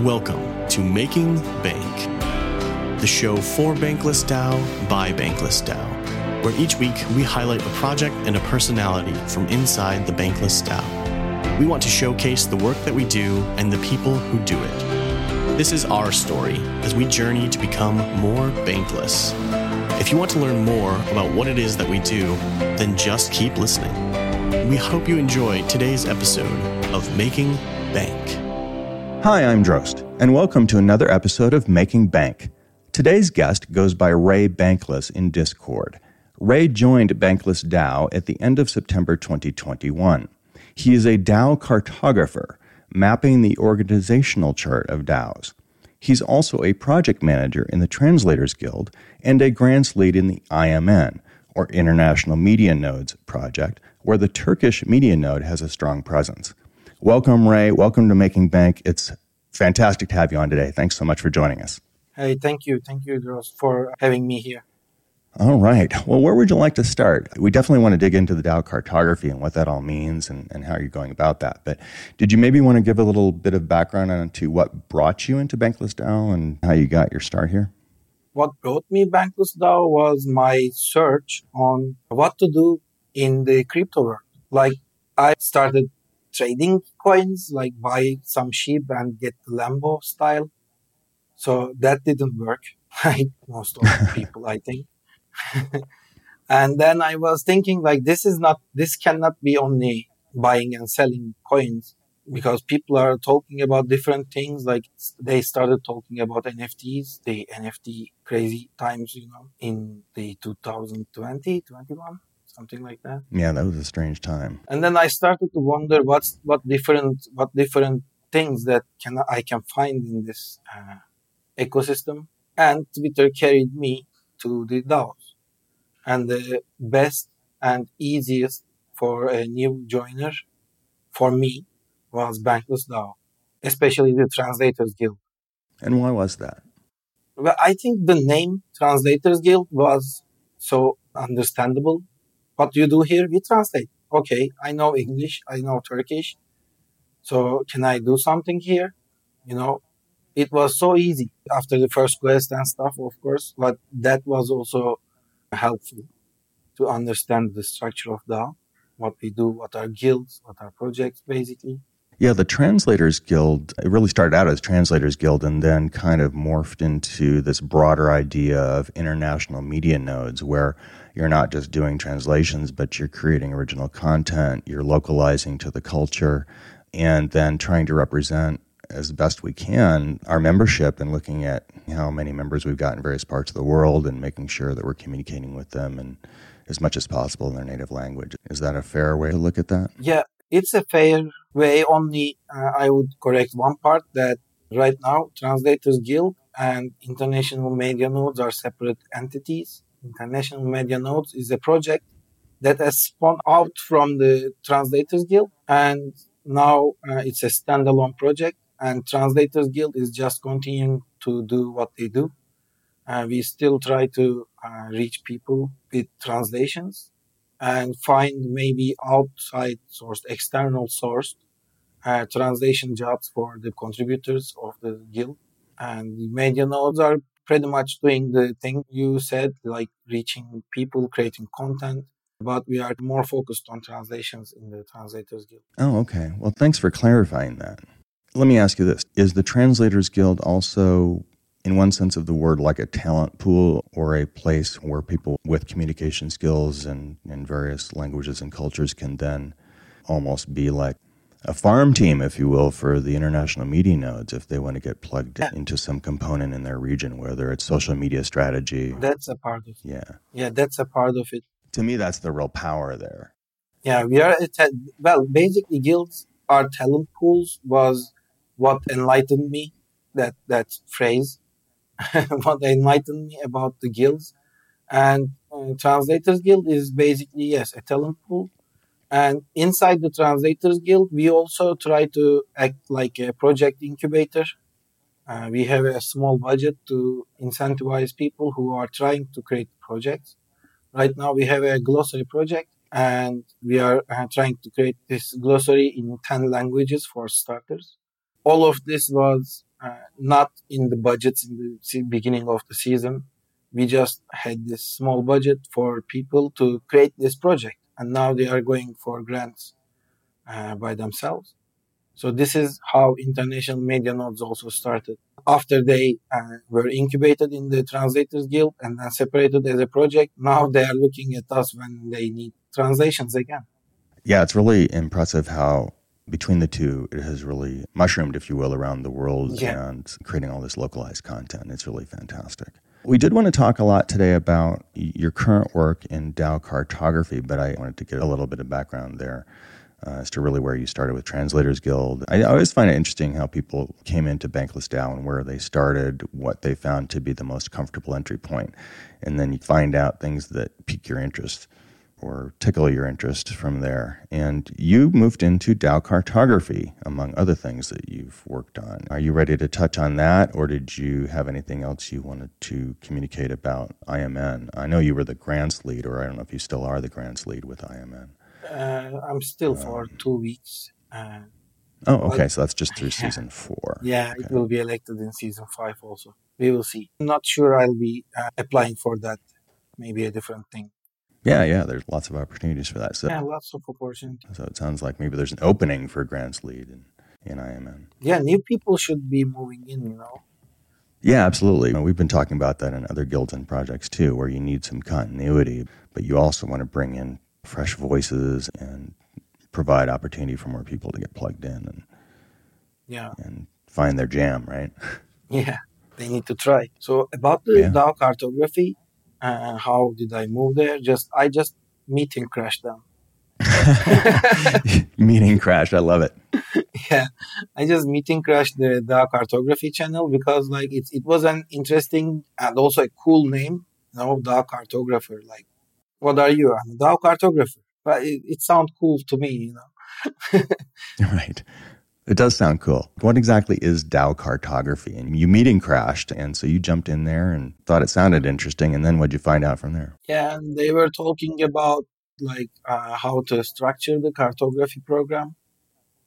Welcome to Making Bank, the show for Bankless DAO by Bankless DAO, where each week we highlight a project and a personality from inside the Bankless DAO. We want to showcase the work that we do and the people who do it. This is our story as we journey to become more bankless. If you want to learn more about what it is that we do, then just keep listening. We hope you enjoy today's episode of Making Bank. Hi, I'm Droste, and welcome to another episode of Making Bank. Today's guest goes by Ray Bankless in Discord. Ray joined Bankless DAO at the end of September 2021. He is a DAO cartographer, mapping the organizational chart of DAOs. He's also a project manager in the Translators Guild and a grants lead in the IMN, or International Media Nodes project, where the Turkish media node has a strong presence. Welcome, Ray. Welcome to Making Bank. It's fantastic to have you on today. Thanks so much for joining us. Hey, thank you. Thank you, Droste, for having me here. All right. Well, where would you like to start? We definitely want to dig into the DAO cartography and what that all means and, and how you're going about that. But did you maybe want to give a little bit of background onto what brought you into Bankless DAO and how you got your start here? What brought me Bankless DAO was my search on what to do in the crypto world. Like I started trading coins, like buy some sheep and get the Lambo style. So that didn't work, like most of the people, I think. and then I was thinking, like, this is not, this cannot be only buying and selling coins because people are talking about different things. Like they started talking about NFTs, the NFT crazy times, you know, in the 2020, 21 something like that. Yeah, that was a strange time. And then I started to wonder what's what different what different things that can I can find in this uh, ecosystem. And Twitter carried me to the DAOs. And the best and easiest for a new joiner for me was Bankless DAO, especially the Translators Guild. And why was that? Well, I think the name Translators Guild was so understandable what do you do here? We translate. Okay, I know English, I know Turkish. So can I do something here? You know, it was so easy after the first quest and stuff, of course, but that was also helpful to understand the structure of DAO, what we do, what are guilds, what are projects, basically. Yeah, the Translators Guild, it really started out as Translators Guild and then kind of morphed into this broader idea of international media nodes where you're not just doing translations, but you're creating original content, you're localizing to the culture, and then trying to represent as best we can our membership and looking at how many members we've got in various parts of the world and making sure that we're communicating with them and as much as possible in their native language. Is that a fair way to look at that? Yeah, it's a fair way. Only uh, I would correct one part that right now Translators Guild and International Media Nodes are separate entities. International Media Nodes is a project that has spun out from the Translators Guild and now uh, it's a standalone project and Translators Guild is just continuing to do what they do. Uh, we still try to uh, reach people with translations and find maybe outside sourced, external sourced uh, translation jobs for the contributors of the guild. And the media nodes are pretty much doing the thing you said, like reaching people, creating content. But we are more focused on translations in the Translators Guild. Oh, okay. Well, thanks for clarifying that. Let me ask you this Is the Translators Guild also, in one sense of the word, like a talent pool or a place where people with communication skills and in various languages and cultures can then almost be like a farm team, if you will, for the international media nodes if they want to get plugged into some component in their region, whether it's social media strategy. That's a part of it. Yeah. Yeah, that's a part of it. To me, that's the real power there. Yeah, we are, well, basically, guilds are talent pools was what enlightened me, that, that phrase, what enlightened me about the guilds. And uh, Translators Guild is basically, yes, a talent pool and inside the Translators Guild, we also try to act like a project incubator. Uh, we have a small budget to incentivize people who are trying to create projects. Right now, we have a glossary project, and we are uh, trying to create this glossary in 10 languages for starters. All of this was uh, not in the budgets in the beginning of the season. We just had this small budget for people to create this project, and now they are going for grants uh, by themselves. So this is how international media nodes also started. After they uh, were incubated in the Translators Guild and then separated as a project, now they are looking at us when they need translations again. Yeah, it's really impressive how between the two, it has really mushroomed, if you will, around the world yeah. and creating all this localized content. It's really fantastic. We did want to talk a lot today about your current work in DAO cartography, but I wanted to get a little bit of background there uh, as to really where you started with Translators Guild. I always find it interesting how people came into Bankless DAO and where they started, what they found to be the most comfortable entry point, and then you find out things that pique your interest or tickle your interest from there. And you moved into DAO cartography, among other things that you've worked on. Are you ready to touch on that, or did you have anything else you wanted to communicate about IMN? I know you were the grants lead, or I don't know if you still are the grants lead with IMN. Uh, I'm still for um, two weeks. Uh, oh, okay. So that's just through yeah. season four. Yeah, okay. it will be elected in season five also. We will see. I'm not sure I'll be uh, applying for that. Maybe a different thing. Yeah, yeah. There's lots of opportunities for that. So, yeah, lots of opportunities. So it sounds like maybe there's an opening for grants lead in, in IMN. Yeah, new people should be moving in, you know. Yeah, absolutely. We've been talking about that in other guilds and projects too, where you need some continuity, but you also want to bring in fresh voices and provide opportunity for more people to get plugged in and yeah and find their jam, right? Yeah, they need to try. So about the yeah. DAO cartography, uh, how did I move there? Just I just meeting crashed them. meeting crashed. I love it. yeah, I just meeting crashed the DAO cartography channel because like it it was an interesting and also a cool name. You know, DAO cartographer. Like, what are you? I'm a DAO cartographer. But it, it sounds cool to me, you know. right. It does sound cool. What exactly is DAO cartography? And you meeting crashed, and so you jumped in there and thought it sounded interesting. And then what'd you find out from there? Yeah, and they were talking about like uh, how to structure the cartography program,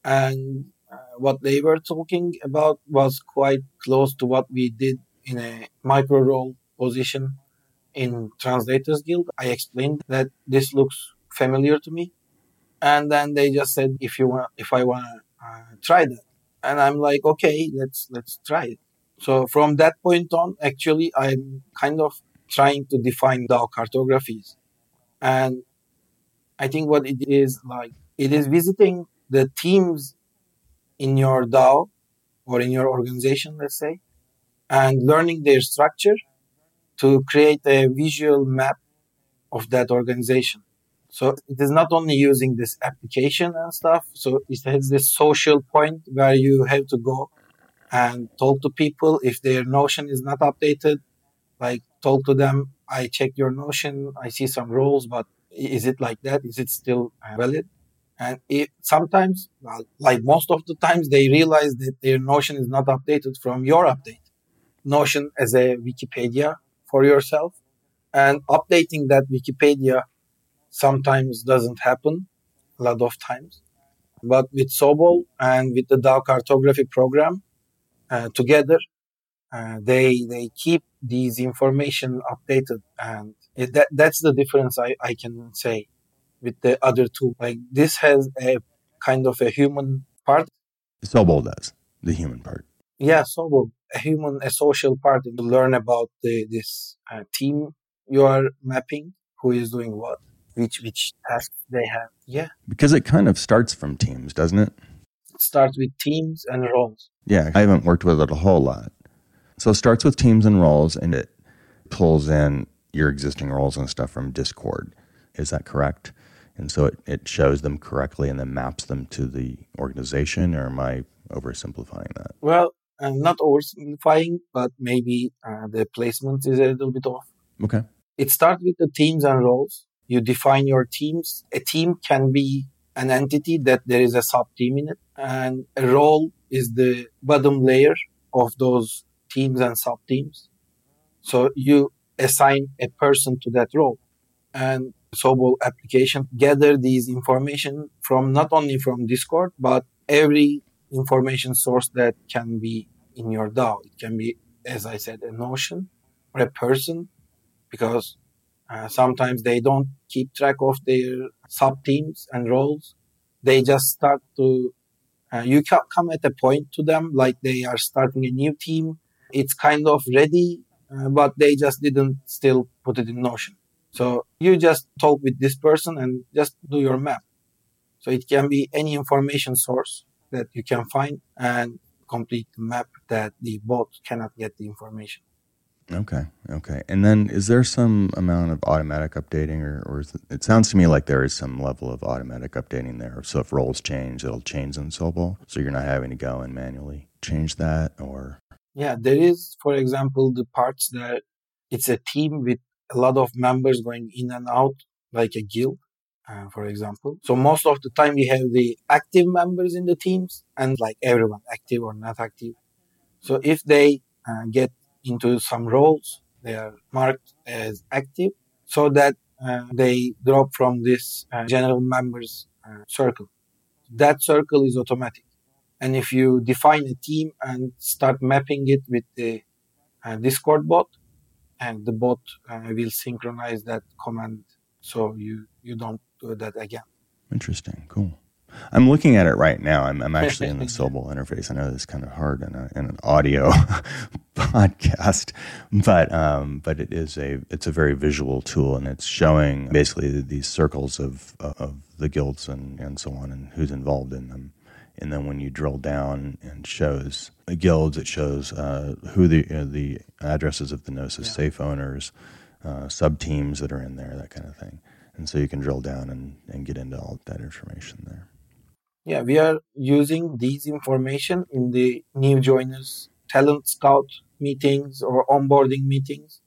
and uh, what they were talking about was quite close to what we did in a micro role position in Translators Guild. I explained that this looks familiar to me, and then they just said if you want, if I want to try that. And I'm like, okay, let's let's try it. So from that point on, actually, I'm kind of trying to define DAO cartographies, and I think what it is like, it is visiting the teams in your DAO or in your organization, let's say, and learning their structure to create a visual map of that organization. So it is not only using this application and stuff. So it has this social point where you have to go and talk to people. If their Notion is not updated, like talk to them. I check your Notion. I see some rules, but is it like that? Is it still valid? And it, sometimes, like most of the times, they realize that their Notion is not updated from your update. Notion as a Wikipedia for yourself and updating that Wikipedia sometimes doesn't happen a lot of times. But with Sobol and with the DAO cartography program uh, together, uh, they they keep these information updated, and it, that that's the difference I, I can say with the other two. Like this has a kind of a human part. Sobol does the human part. Yeah, Sobol, a human, a social part, to learn about the, this uh, team you are mapping, who is doing what which which task they have. Yeah, because it kind of starts from teams, doesn't it? It starts with teams and roles. Yeah, I haven't worked with it a whole lot. So it starts with teams and roles, and it pulls in your existing roles and stuff from Discord. Is that correct? And so it, it shows them correctly and then maps them to the organization, or am I oversimplifying that? Well, I'm not oversimplifying, but maybe uh, the placement is a little bit off. Okay. It starts with the teams and roles, you define your teams. A team can be an entity that there is a sub team in it, and a role is the bottom layer of those teams and sub teams. So you assign a person to that role, and Sobol application gather these information from not only from Discord but every information source that can be in your DAO. It can be, as I said, a notion or a person, because uh, sometimes they don't keep track of their sub teams and roles. They just start to, uh, you come at a point to them like they are starting a new team. It's kind of ready, uh, but they just didn't still put it in Notion. So you just talk with this person and just do your map. So it can be any information source that you can find and complete map that the bot cannot get the information. Okay. Okay. And then is there some amount of automatic updating or, or it, it, sounds to me like there is some level of automatic updating there. So if roles change, it'll change in Sobol. So you're not having to go and manually change that or Yeah, there is, for example, the parts that it's a team with a lot of members going in and out, like a guild, uh, for example. So most of the time we have the active members in the teams and like everyone active or not active. So if they uh, get into some roles, they are marked as active so that uh, they drop from this uh, general members uh, circle. That circle is automatic. And if you define a team and start mapping it with the uh, Discord bot, and the bot uh, will synchronize that command so you you don't do that again. Interesting. Cool. I'm looking at it right now. I'm, I'm actually in the Sobol interface. I know this is kind of hard in, a, in an audio podcast, but um, but it is a it's a very visual tool, and it's showing basically these circles of of the guilds and, and so on, and who's involved in them. And then when you drill down and shows the guilds, it shows uh, who the uh, the addresses of the Gnosis yeah. safe owners, uh, sub teams that are in there, that kind of thing. And so you can drill down and, and get into all that information there. Yeah, we are using these information in the new joiners talent scout meetings or onboarding meetings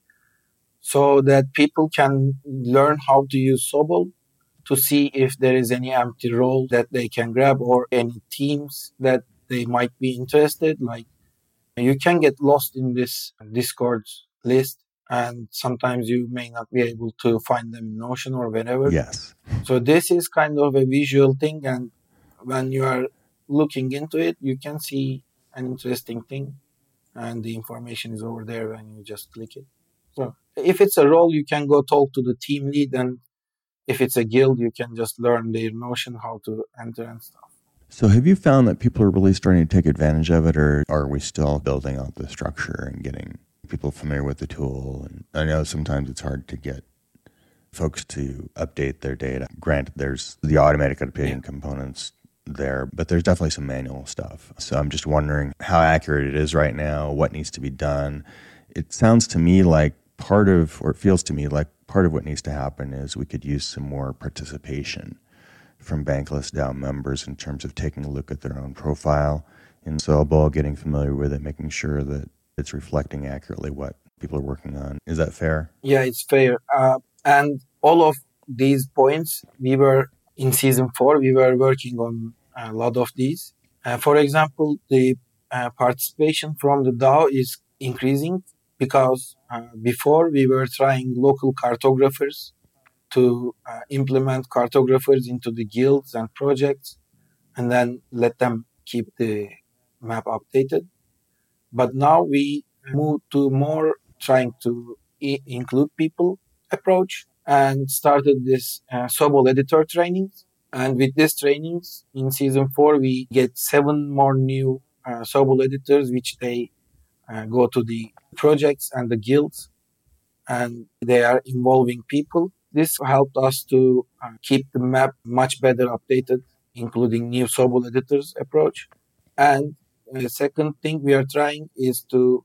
so that people can learn how to use Sobol to see if there is any empty role that they can grab or any teams that they might be interested. Like you can get lost in this Discord list and sometimes you may not be able to find them in Notion or wherever. Yes. So this is kind of a visual thing and when you are looking into it, you can see an interesting thing, and the information is over there when you just click it. So if it's a role, you can go talk to the team lead, and if it's a guild, you can just learn their notion how to enter and stuff. So, have you found that people are really starting to take advantage of it, or are we still building out the structure and getting people familiar with the tool? And I know sometimes it's hard to get folks to update their data. Granted, there's the automatic updating yeah. components there, but there's definitely some manual stuff. So I'm just wondering how accurate it is right now, what needs to be done. It sounds to me like part of, or it feels to me like part of what needs to happen is we could use some more participation from Bankless DAO members in terms of taking a look at their own profile in Sobol, getting familiar with it, making sure that it's reflecting accurately what people are working on. Is that fair? Yeah, it's fair. Uh, and all of these points we were in season four, we were working on a lot of these. Uh, for example, the uh, participation from the DAO is increasing because uh, before we were trying local cartographers to uh, implement cartographers into the guilds and projects and then let them keep the map updated. But now we move to more trying to I- include people approach and started this uh, Sobol editor trainings. And with these trainings in season four, we get seven more new uh, Sobol editors, which they uh, go to the projects and the guilds, and they are involving people. This helped us to uh, keep the map much better updated, including new Sobol editors approach. And the second thing we are trying is to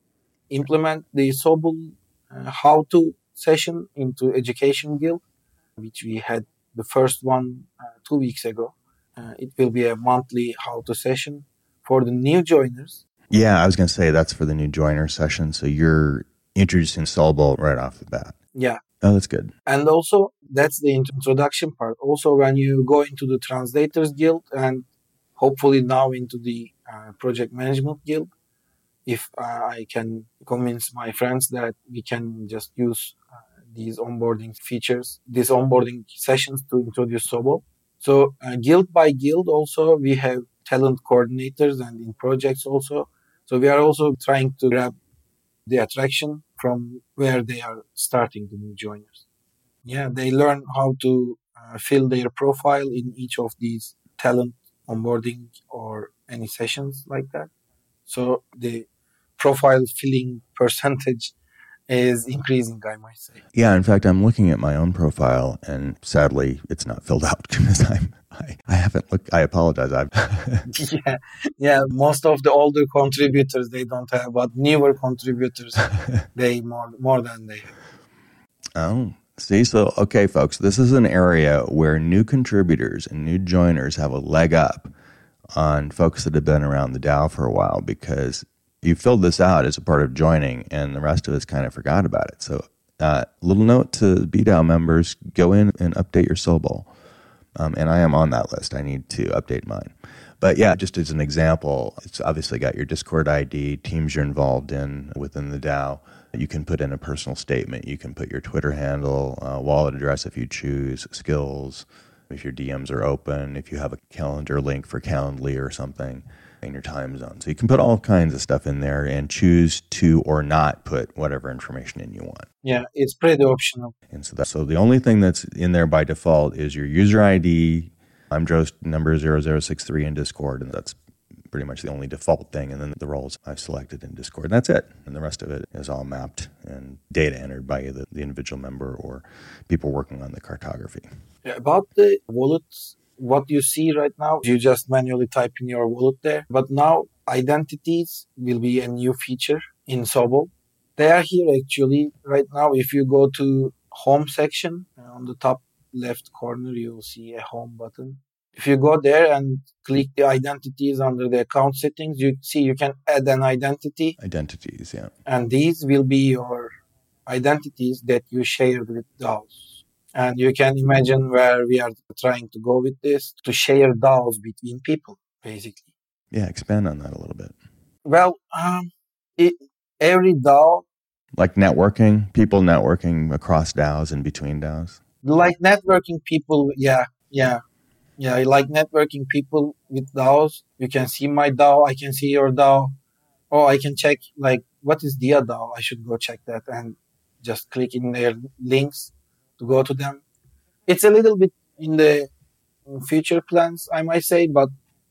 implement the Sobol uh, how to session into Education Guild, which we had the first one uh, two weeks ago. Uh, it will be a monthly how to session for the new joiners. Yeah, I was going to say that's for the new joiner session. So you're introducing Sobol right off the bat. Yeah. Oh, that's good. And also, that's the introduction part. Also, when you go into the Translators Guild and hopefully now into the uh, Project Management Guild, if uh, I can convince my friends that we can just use these onboarding features, these onboarding sessions to introduce Sobol. So uh, guild by guild also we have talent coordinators and in projects also So we are also trying to grab the attraction from where they are starting the new joiners. Yeah, they learn how to uh, fill their profile in each of these talent onboarding or any sessions like that. So the profile filling percentage is increasing, I might say. Yeah, in fact, I'm looking at my own profile, and sadly, it's not filled out because I'm I, I haven't looked. I apologize. I've yeah, yeah. Most of the older contributors they don't have, but newer contributors they more more than they. Oh, see, so okay, folks, this is an area where new contributors and new joiners have a leg up on folks that have been around the DAO for a while because you filled this out as a part of joining, and the rest of us kind of forgot about it. So, uh, little note to BDAO members: go in and update your Sobol. Um, and I am on that list. I need to update mine. But yeah, just as an example, it's obviously got your Discord ID, teams you're involved in within the DAO. You can put in a personal statement. You can put your Twitter handle, uh, wallet address if you choose, skills, if your DMs are open, if you have a calendar link for Calendly or something in your time zone. So you can put all kinds of stuff in there and choose to or not put whatever information in you want. Yeah, it's pretty optional. And so that, so the only thing that's in there by default is your user ID. I'm Droste number 0063 in Discord, and that's pretty much the only default thing. And then the roles I've selected in Discord. And that's it. And the rest of it is all mapped and data entered by the, the individual member or people working on the cartography. Yeah, about the wallets, what you see right now, you just manually type in your wallet there. But now identities will be a new feature in Sobol. They are here actually right now. If you go to home section on the top left corner, you'll see a home button. If you go there and click the identities under the account settings, you see you can add an identity. Identities, yeah. And these will be your identities that you shared with DAOs. And you can imagine where we are trying to go with this to share DAOs between people, basically. Yeah, expand on that a little bit. Well, um, it, every DAO. Like networking, people networking across DAOs and between DAOs? Like networking people, yeah, yeah. Yeah, I like networking people with DAOs. You can see my DAO, I can see your DAO. Oh, I can check, like, what is Dia DAO? I should go check that and just click in their links to go to them. It's a little bit in the future plans, I might say, but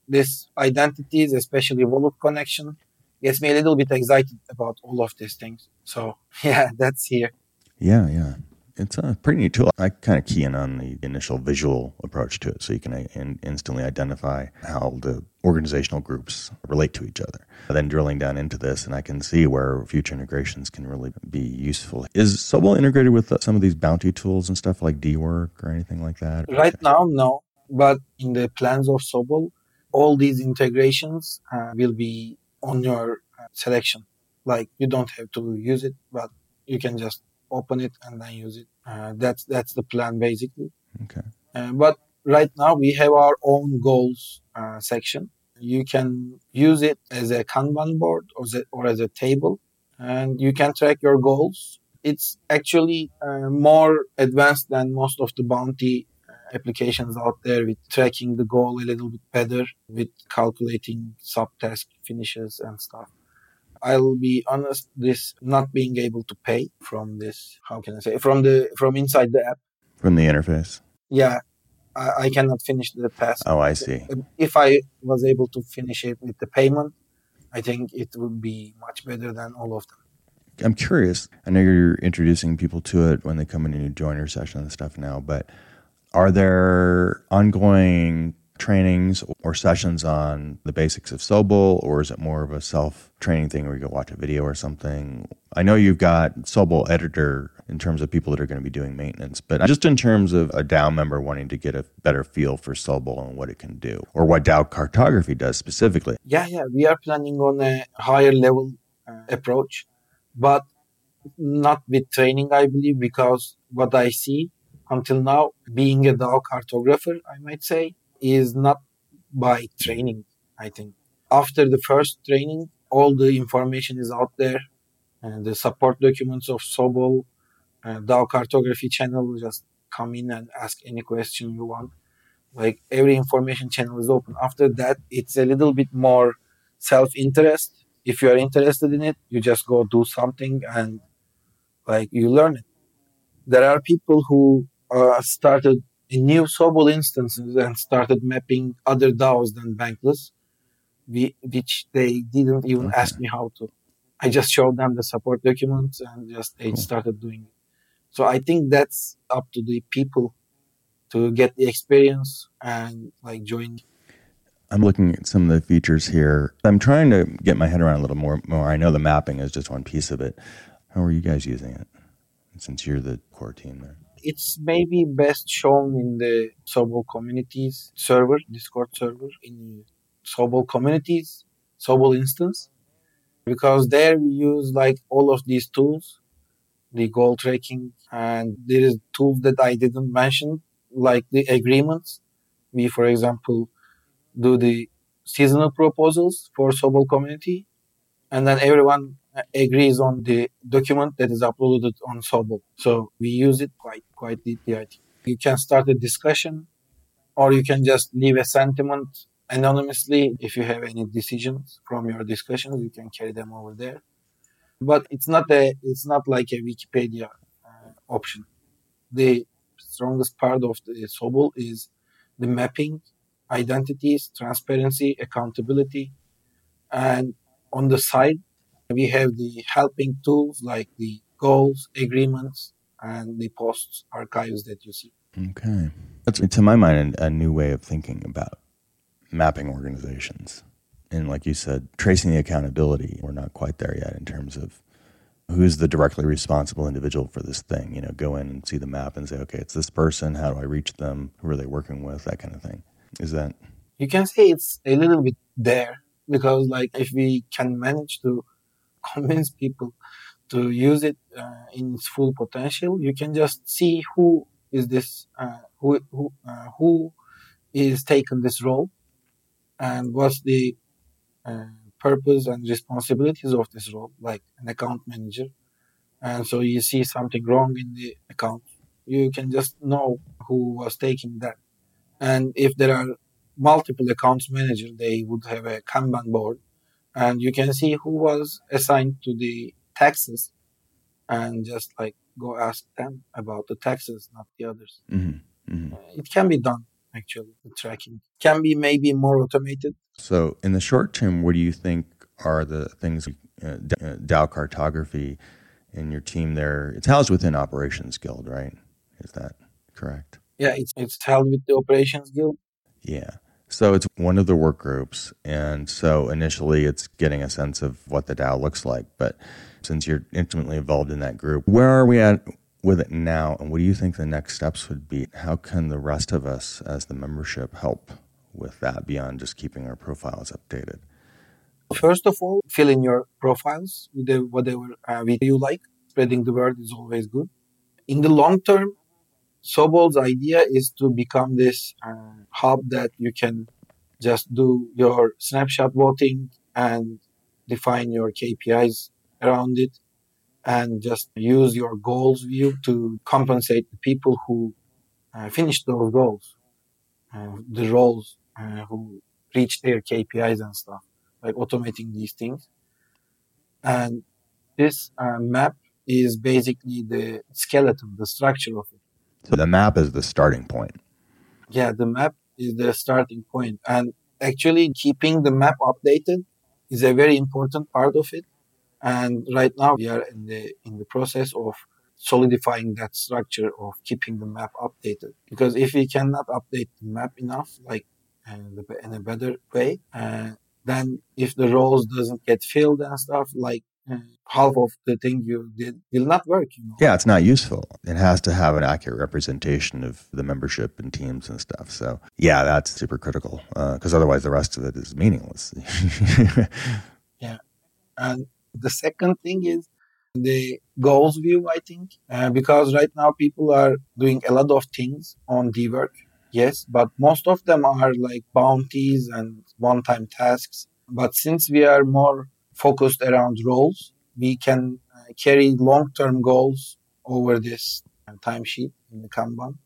this identities, especially wallet connection, gets me a little bit excited about all of these things. So yeah, that's here. Yeah, yeah it's a pretty neat tool. I kind of key in on the initial visual approach to it so you can uh, in, instantly identify how the organizational groups relate to each other. Then drilling down into this, and I can see where future integrations can really be useful. Is Sobol integrated with uh, some of these bounty tools and stuff like Dework or anything like that? Right now, no. But in the plans of Sobol, all these integrations uh, will be on your uh, selection. Like you don't have to use it, but you can just open it and then use it. Uh, that's that's the plan basically. Okay. Uh, but right now we have our own goals uh, section. You can use it as a Kanban board or, as a, or as a table, and you can track your goals. It's actually uh, more advanced than most of the bounty uh, applications out there with tracking the goal a little bit better, with calculating subtask finishes and stuff. I'll be honest, this not being able to pay from this, how can I say, from the from inside the app. From the interface. Yeah, I, I cannot finish the task. Oh, I see. If I was able to finish it with the payment, I think it would be much better than all of them. I'm curious. I know you're introducing people to it when they come in and you join your session and stuff now, but are there ongoing trainings or sessions on the basics of Sobol, or is it more of a self training thing where you go watch a video or something? I know you've got Sobol editor in terms of people that are going to be doing maintenance, but just in terms of a DAO member wanting to get a better feel for Sobol and what it can do, or what DAO cartography does specifically. Yeah, yeah, we are planning on a higher level uh, approach, but not with training, I believe, because what I see until now, being a DAO cartographer, I might say, is not by training, I think. After the first training, all the information is out there. And the support documents of Sobol, uh, DAO cartography channel, just come in and ask any question you want. Like every information channel is open. After that, it's a little bit more self interest if you are interested in it, you just go do something and like you learn it. There are people who uh, started new Sobol instances and started mapping other DAOs than Bankless, which they didn't even okay. ask me how to. I just showed them the support documents and just they cool. started doing it. So I think that's up to the people to get the experience and like join. I'm looking at some of the features here. I'm trying to get my head around a little more. More, I know the mapping is just one piece of it. How are you guys using it? Since you're the core team there, it's maybe best shown in the Sobol communities server, Discord server, in Sobol communities, Sobol instance, because there we use like all of these tools, the goal tracking, and there is tools that I didn't mention, like the agreements. We, for example, do the seasonal proposals for Sobol community, and then everyone agrees on the document that is uploaded on Sobol. So we use it quite quite deeply. I think you can start a discussion, or you can just leave a sentiment anonymously. If you have any decisions from your discussions, you can carry them over there. But it's not a it's not like a Wikipedia uh, option. The strongest part of the Sobol is the mapping, identities, transparency, accountability, and on the side we have the helping tools like the goals, agreements, and the posts archives that you see. Okay. That's, to my mind, a new way of thinking about mapping organizations. And like you said, tracing the accountability, we're not quite there yet in terms of who's the directly responsible individual for this thing. You know, go in and see the map and say, okay, it's this person. How do I reach them? Who are they working with? That kind of thing. Is that? You can say it's a little bit there because, like, if we can manage to convince people to use it uh, in its full potential. You can just see who is this, uh, who who uh, who is taking this role, and what's the uh, purpose and responsibilities of this role, like an account manager. And so you see something wrong in the account, you can just know who was taking that. And if there are multiple accounts manager, they would have a Kanban board and you can see who was assigned to the taxes and just like go ask them about the taxes not the others. Mm-hmm. Mm-hmm. Uh, it can be done actually the tracking. Can be maybe more automated. So in the short term what do you think are the things uh, DAO cartography and your team there it's housed within operations guild right? Is that correct? Yeah it's, it's held with the operations guild. Yeah so it's one of the work groups. And so initially it's getting a sense of what the DAO looks like. But since you're intimately involved in that group, where are we at with it now? And what do you think the next steps would be? How can the rest of us as the membership help with that beyond just keeping our profiles updated? First of all, fill in your profiles with whatever uh, you like. Spreading the word is always good. In the long term, Sobol's idea is to become this uh, hub that you can just do your snapshot voting and define your KPIs around it and just use your goals view to compensate the people who uh, finished those goals, uh, the roles uh, who reach their KPIs and stuff, like automating these things. And this uh, map is basically the skeleton, the structure of it. So the map is the starting point. Yeah, the map is the starting point. And actually keeping the map updated is a very important part of it. And right now we are in the in the process of solidifying that structure of keeping the map updated. Because if we cannot update the map enough, like uh, in a better way, uh, then if the roles doesn't get filled and stuff, like half of the thing you did will not work. You know? Yeah, it's not useful. It has to have an accurate representation of the membership and teams and stuff. So yeah, that's super critical because uh, otherwise the rest of it is meaningless. yeah, and the second thing is the goals view. I think uh, because right now people are doing a lot of things on the work. Yes, but most of them are like bounties and one-time tasks. But since we are more focused around roles. We can uh, carry long-term goals over this timesheet in the Kanban,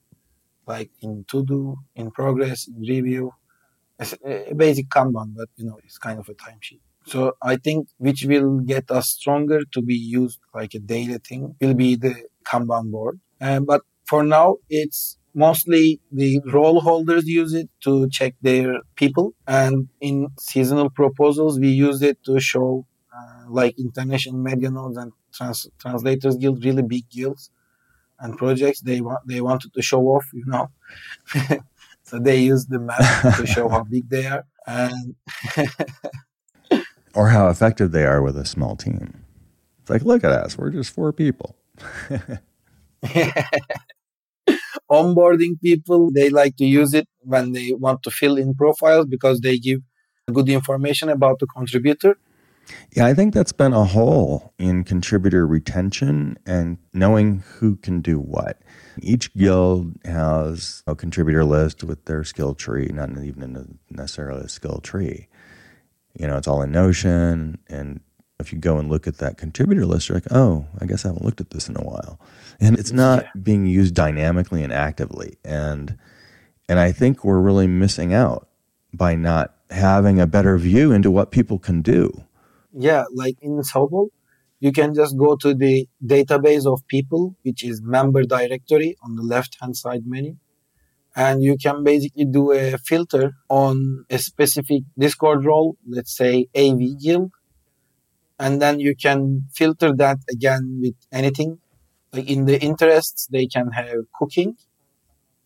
like in to-do, in progress, in review. It's a basic Kanban, but you know, it's kind of a timesheet. So I think which will get us stronger to be used like a daily thing will be the Kanban board. Uh, but for now, it's mostly the role holders use it to check their people. And in seasonal proposals, we use it to show uh, like international media nodes and trans- translators guild, really big guilds and projects. They want, they wanted to show off, you know. so they use the map to show how big they are. And or how effective they are with a small team. It's like, look at us, we're just four people. Onboarding people, they like to use it when they want to fill in profiles because they give good information about the contributor. Yeah, I think that's been a hole in contributor retention and knowing who can do what. Each guild has a contributor list with their skill tree, not even necessarily a skill tree. You know, it's all in Notion. And if you go and look at that contributor list, you're like, oh, I guess I haven't looked at this in a while. And it's not yeah. being used dynamically and actively. And and I think we're really missing out by not having a better view into what people can do. Yeah, like in Sobol, you can just go to the database of people, which is member directory on the left hand side menu and you can basically do a filter on a specific Discord role, let's say AV guild, and then you can filter that again with anything. Like in the interests, they can have cooking.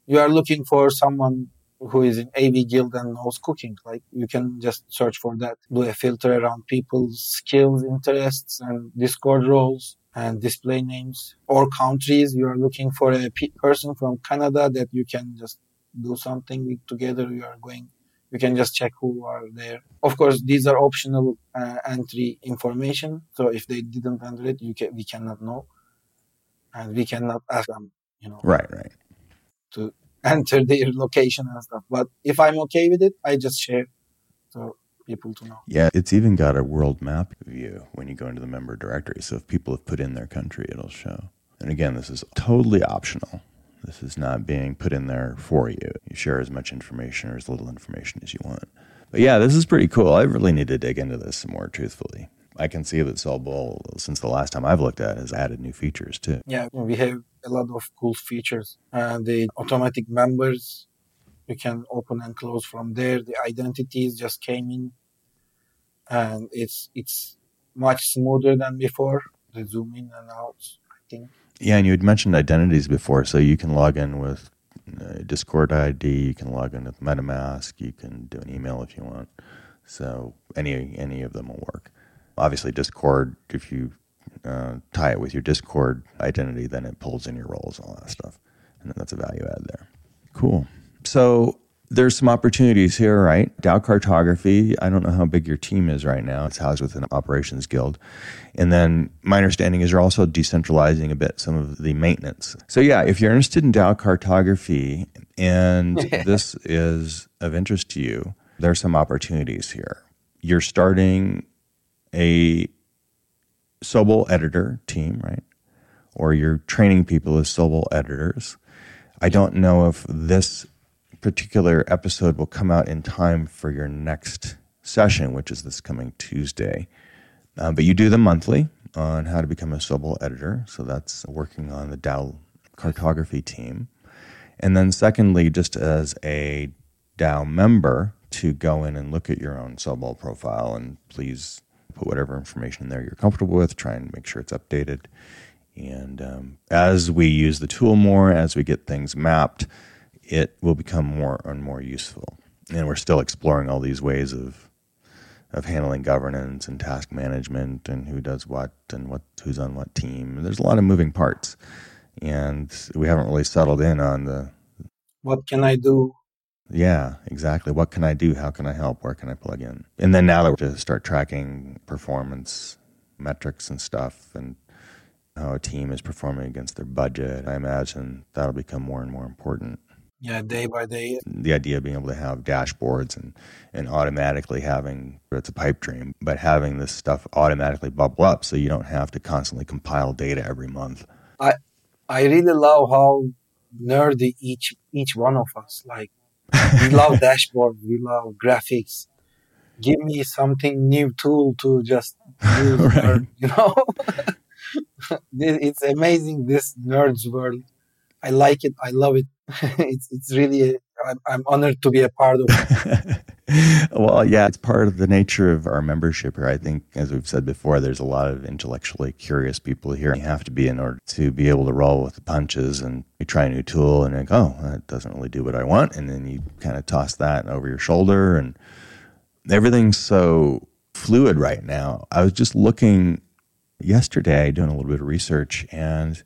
You are looking for someone who is in AV guild and knows cooking. Like you can just search for that, do a filter around people's skills, interests, and Discord roles and display names or countries. You are looking for a person from Canada that you can just do something together. You are going, you can just check who are there. Of course, these are optional uh, entry information. So if they didn't enter it, you can, we cannot know. And we cannot ask them, you know. Right, right. To enter their location and stuff. But if I'm okay with it, I just share. So people to know. Yeah, it's even got a world map view when you go into the member directory. So if people have put in their country, it'll show. And again, this is totally optional. This is not being put in there for you. You share as much information or as little information as you want. But yeah, this is pretty cool. I really need to dig into this some more truthfully. I can see that Sobol, since the last time I've looked at, it, has added new features too. Yeah, we have a lot of cool features. Uh, the automatic members you can open and close from there. The identities just came in, and it's it's much smoother than before. The zoom in and out, I think. Yeah, and you had mentioned identities before, so you can log in with uh, Discord ID, you can log in with MetaMask, you can do an email if you want. So any any of them will work. Obviously, Discord, if you uh, tie it with your Discord identity, then it pulls in your roles and all that stuff, and then that's a value add there. Cool. So there's some opportunities here, right? DAO cartography. I don't know how big your team is right now. It's housed within Operations Guild. And then my understanding is you're also decentralizing a bit some of the maintenance. So, yeah, if you're interested in DAO cartography and this is of interest to you, there's some opportunities here. You're starting a Sobol editor team, right? Or you're training people as Sobol editors. I don't know if this particular episode will come out in time for your next session, which is this coming Tuesday. Uh, but you do them monthly on how to become a Sobol editor. So that's working on the DAO cartography team. And then, secondly, just as a DAO member, to go in and look at your own Sobol profile and please put whatever information in there you're comfortable with. Try and make sure it's updated. And um, as we use the tool more, as we get things mapped, it will become more and more useful. And we're still exploring all these ways of of handling governance and task management and who does what and what who's on what team. There's a lot of moving parts, and we haven't really settled in on the what can I do. Yeah, exactly. What can I do? How can I help? Where can I plug in? And then now that we're to start tracking performance metrics and stuff and how a team is performing against their budget, I imagine that'll become more and more important yeah day by day the idea of being able to have dashboards and and automatically having it's a pipe dream but having this stuff automatically bubble up so you don't have to constantly compile data every month i i really love how nerdy each each one of us like we love dashboard we love graphics give me something new tool to just use, right. or, you know. it's amazing this nerds world. I like it. I love it. it's it's really. I'm, I'm honored to be a part of it. well, yeah, it's part of the nature of our membership here. I think, as we've said before, there's a lot of intellectually curious people here. You have to be in order to be able to roll with the punches and you try a new tool and go, oh, that doesn't really do what I want. And then you kind of toss that over your shoulder and everything's so fluid right now. I was just looking yesterday, doing a little bit of research, and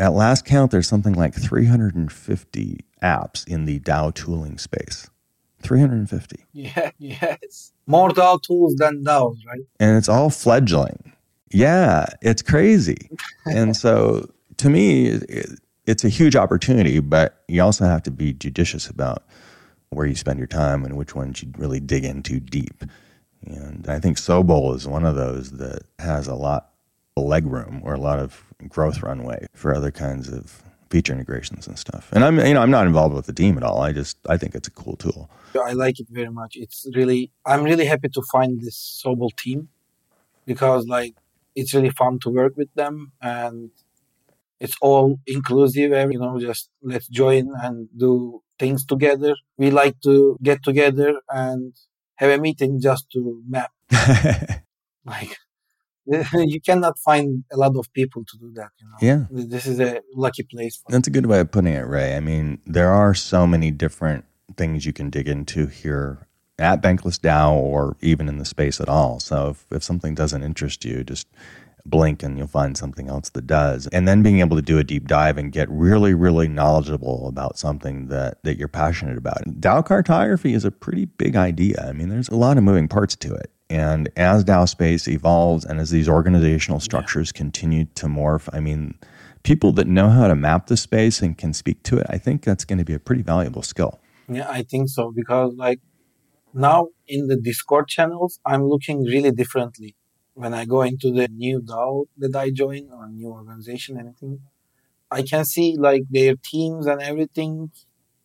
at last count, there's something like 350 apps in the DAO tooling space. 350. Yeah, yes. More DAO tools than DAOs, right? And it's all fledgling. Yeah, it's crazy. and so to me, it, it's a huge opportunity, but you also have to be judicious about where you spend your time and which ones you really dig into deep. And I think Sobol is one of those that has a lot leg room or a lot of growth runway for other kinds of feature integrations and stuff. And I'm you know I'm not involved with the team at all. I just I think it's a cool tool. I like it very much. It's really I'm really happy to find this Sobol team because like it's really fun to work with them and it's all inclusive. You know, just let's join and do things together. We like to get together and have a meeting just to map. like you cannot find a lot of people to do that. You know? Yeah, this is a lucky place. That's a good way of putting it, Ray. I mean, there are so many different things you can dig into here at Bankless DAO or even in the space at all. So if, if something doesn't interest you, just blink and you'll find something else that does. And then being able to do a deep dive and get really, really knowledgeable about something that, that you're passionate about. DAO cartography is a pretty big idea. I mean, there's a lot of moving parts to it. And as DAO space evolves and as these organizational structures yeah. continue to morph, I mean, people that know how to map the space and can speak to it, I think that's going to be a pretty valuable skill. Yeah, I think so because like now in the Discord channels, I'm looking really differently. When I go into the new DAO that I join or new organization, anything, I can see like their teams and everything,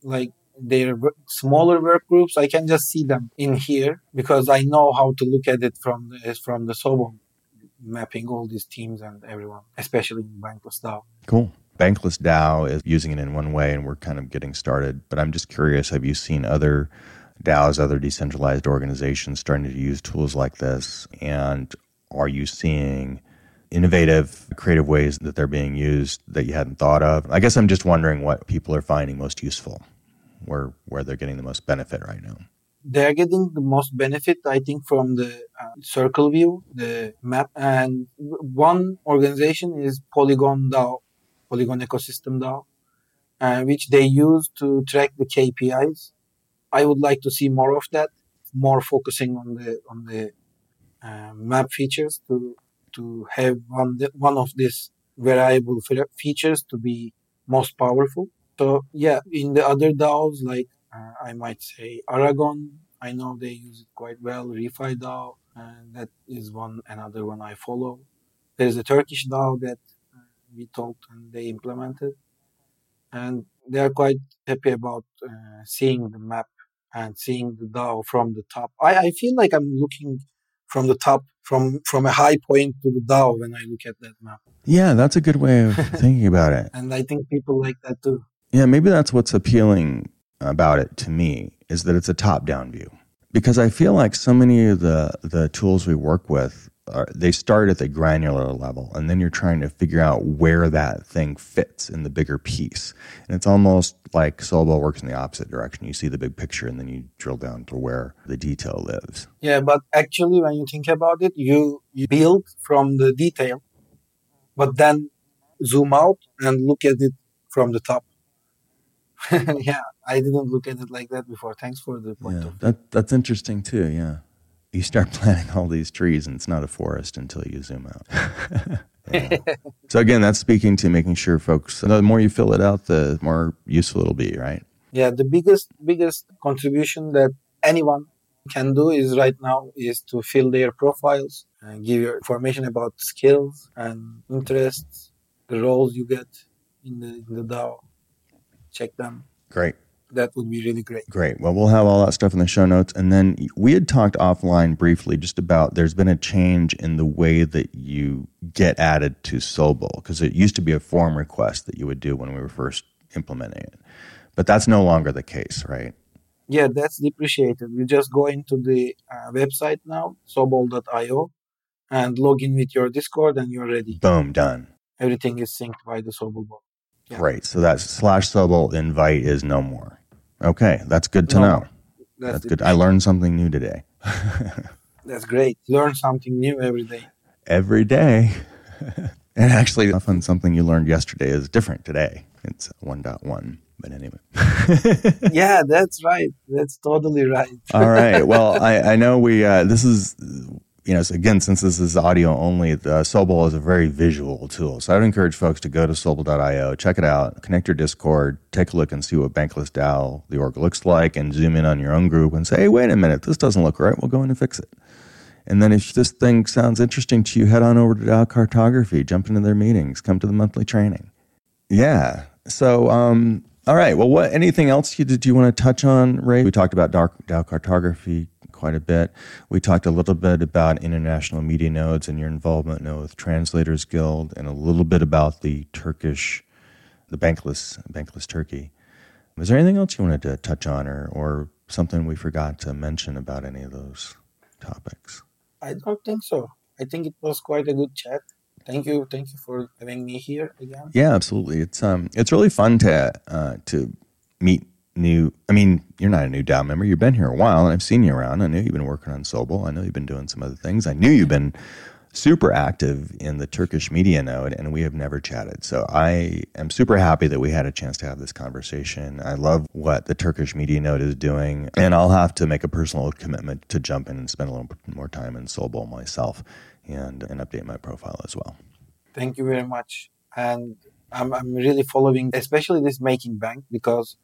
like their smaller work groups, I can just see them in here because I know how to look at it from the, from the Sobol mapping all these teams and everyone, especially in Bankless DAO. Cool. Bankless DAO is using it in one way, and we're kind of getting started. But I'm just curious: have you seen other DAOs, other decentralized organizations starting to use tools like this? And are you seeing innovative, creative ways that they're being used that you hadn't thought of? I guess I'm just wondering what people are finding most useful where where they're getting the most benefit right now? They're getting the most benefit, I think, from the uh, circle view, the map, and one organization is Polygon DAO, Polygon Ecosystem DAO, uh, which they use to track the KPIs. I would like to see more of that, more focusing on the on the uh, map features to to have one one of these variable features to be most powerful. So yeah, in the other DAOs, like uh, I might say Aragon, I know they use it quite well. Refi DAO, and that is one another one I follow. There's a Turkish DAO that uh, we talked and they implemented, and they are quite happy about uh, seeing the map and seeing the DAO from the top. I, I feel like I'm looking from the top, from from a high point to the DAO when I look at that map. Yeah, that's a good way of thinking about it. and I think people like that too. Yeah, maybe that's what's appealing about it to me is that it's a top-down view. Because I feel like so many of the the tools we work with are, they start at the granular level and then you're trying to figure out where that thing fits in the bigger piece. And it's almost like Sobol works in the opposite direction. You see the big picture and then you drill down to where the detail lives. Yeah, but actually when you think about it, you, you build from the detail, but then zoom out and look at it from the top. yeah, I didn't look at it like that before. Thanks for the point yeah, that. That's interesting too. Yeah, you start planting all these trees, and it's not a forest until you zoom out. so again, that's speaking to making sure folks. The more you fill it out, the more useful it'll be, right? Yeah, the biggest biggest contribution that anyone can do is right now is to fill their profiles and give your information about skills and interests, the roles you get in the, in the DAO check them. Great. that would be really great. Great. Well, we'll have all that stuff in the show notes. And then we had talked offline briefly just about there's been a change in the way that you get added to Sobol because it used to be a form request that you would do when we were first implementing it. But that's no longer the case, right? Yeah, that's depreciated. You just go into the uh, website now, sobol.io, and log in with your Discord, and you're ready. Boom, done. Everything is synced by the Sobol bot. Yeah. Great. So that slash Sobol invite is no more. Okay, that's good to No, know. That's, That's good. I learned something new today. That's great. Learn something new every day. Every day. and actually, often something you learned yesterday is different today. It's 1.1. But anyway. yeah, that's right. That's totally right. All right. Well, I, I know we, uh, this is, you know, again, since this is audio only, Sobol is a very visual tool. So I'd encourage folks to go to sobol.io, check it out, connect your Discord, take a look and see what Bankless DAO, the org, looks like, and zoom in on your own group and say, hey, wait a minute, this doesn't look right. We'll go in and fix it. And then if this thing sounds interesting to you, head on over to DAO Cartography, jump into their meetings, come to the monthly training. Yeah. So, um, all right. Well, what anything else you, did you want to touch on, Ray? We talked about DAO, DAO Cartography quite a bit. We talked a little bit about international media nodes and your involvement with Translators Guild, and a little bit about the Turkish, the Bankless, Bankless Turkey. Was there anything else you wanted to touch on, or or something we forgot to mention about any of those topics? I don't think so. I think it was quite a good chat. Thank you. Thank you for having me here again. Yeah, absolutely. It's um, it's really fun to uh, to meet new. I mean, you're not a new DAO member. You've been here a while, and I've seen you around. I know you've been working on Sobol. I know you've been doing some other things. I knew you've been super active in the Turkish media node, and we have never chatted. So I am super happy that we had a chance to have this conversation. I love what the Turkish media node is doing, and I'll have to make a personal commitment to jump in and spend a little more time in Sobol myself and, and update my profile as well. Thank you very much. And I'm, I'm really following, especially this making bank, because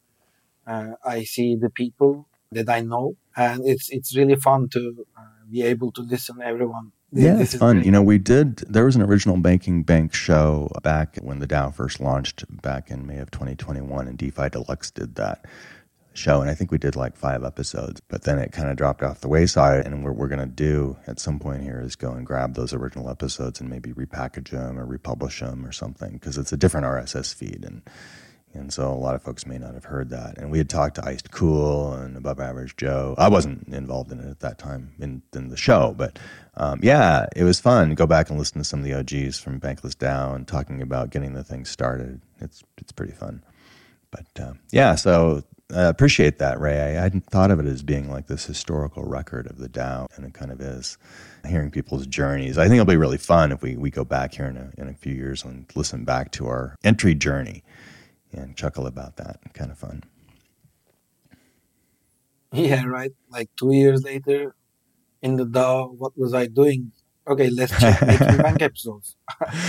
uh, I see the people that I know, and it's it's really fun to uh, be able to listen to everyone. Yeah, this it's fun. great. You know, we did. There was an original Making Bank show back when the DAO first launched back in May of 2021, and DeFi Deluxe did that show, and I think we did like five episodes. But then it kind of dropped off the wayside, and what we're going to do at some point here is go and grab those original episodes and maybe repackage them or republish them or something because it's a different RSS feed and. And so a lot of folks may not have heard that. And we had talked to Iced Cool and Above Average Joe. I wasn't involved in it at that time in, in the show, but um, yeah, it was fun. Go back and listen to some of the OGs from Bankless DAO talking about getting the thing started. It's it's pretty fun. But um, yeah, so I appreciate that, Ray. I hadn't thought of it as being like this historical record of the DAO, and it kind of is. Hearing people's journeys, I think it'll be really fun if we, we go back here in a, in a few years and listen back to our entry journey and chuckle about that. Kind of fun. Yeah, right. Like two years later, in the DAO, what was I doing? Okay, let's check making bank episodes.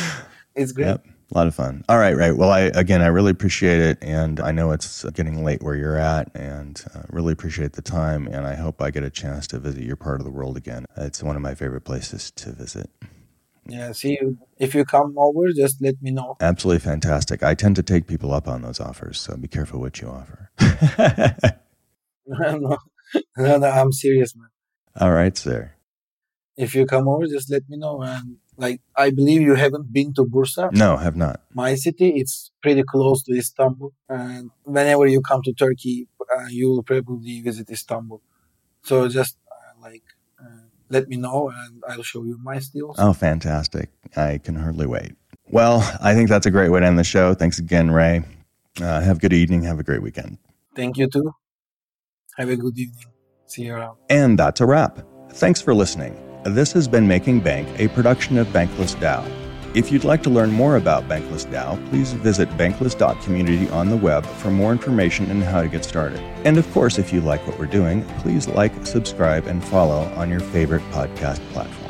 it's great. Yep. A lot of fun. All right, right. Well, I again, I really appreciate it, and I know it's getting late where you're at, and uh, really appreciate the time. And I hope I get a chance to visit your part of the world again. It's one of my favorite places to visit. Yeah, see you. If you come over, just let me know. Absolutely fantastic. I tend to take people up on those offers, so be careful what you offer. no, no, no, I'm serious, man. All right, sir. If you come over, just let me know. And like, I believe you haven't been to Bursa, No, have not. my city. It's pretty close to Istanbul. And whenever you come to Turkey, uh, you will probably visit Istanbul. So just uh, like, let me know and I'll show you my steals. Oh, fantastic. I can hardly wait. Well, I think that's a great way to end the show. Thanks again, Ray. Uh, have a good evening. Have a great weekend. Thank you too. Have a good evening. See you around. And that's a wrap. Thanks for listening. This has been Making Bank, a production of Bankless DAO. If you'd like to learn more about Bankless DAO, please visit bankless.community on the web for more information and how to get started. And of course, if you like what we're doing, please like, subscribe, and follow on your favorite podcast platform.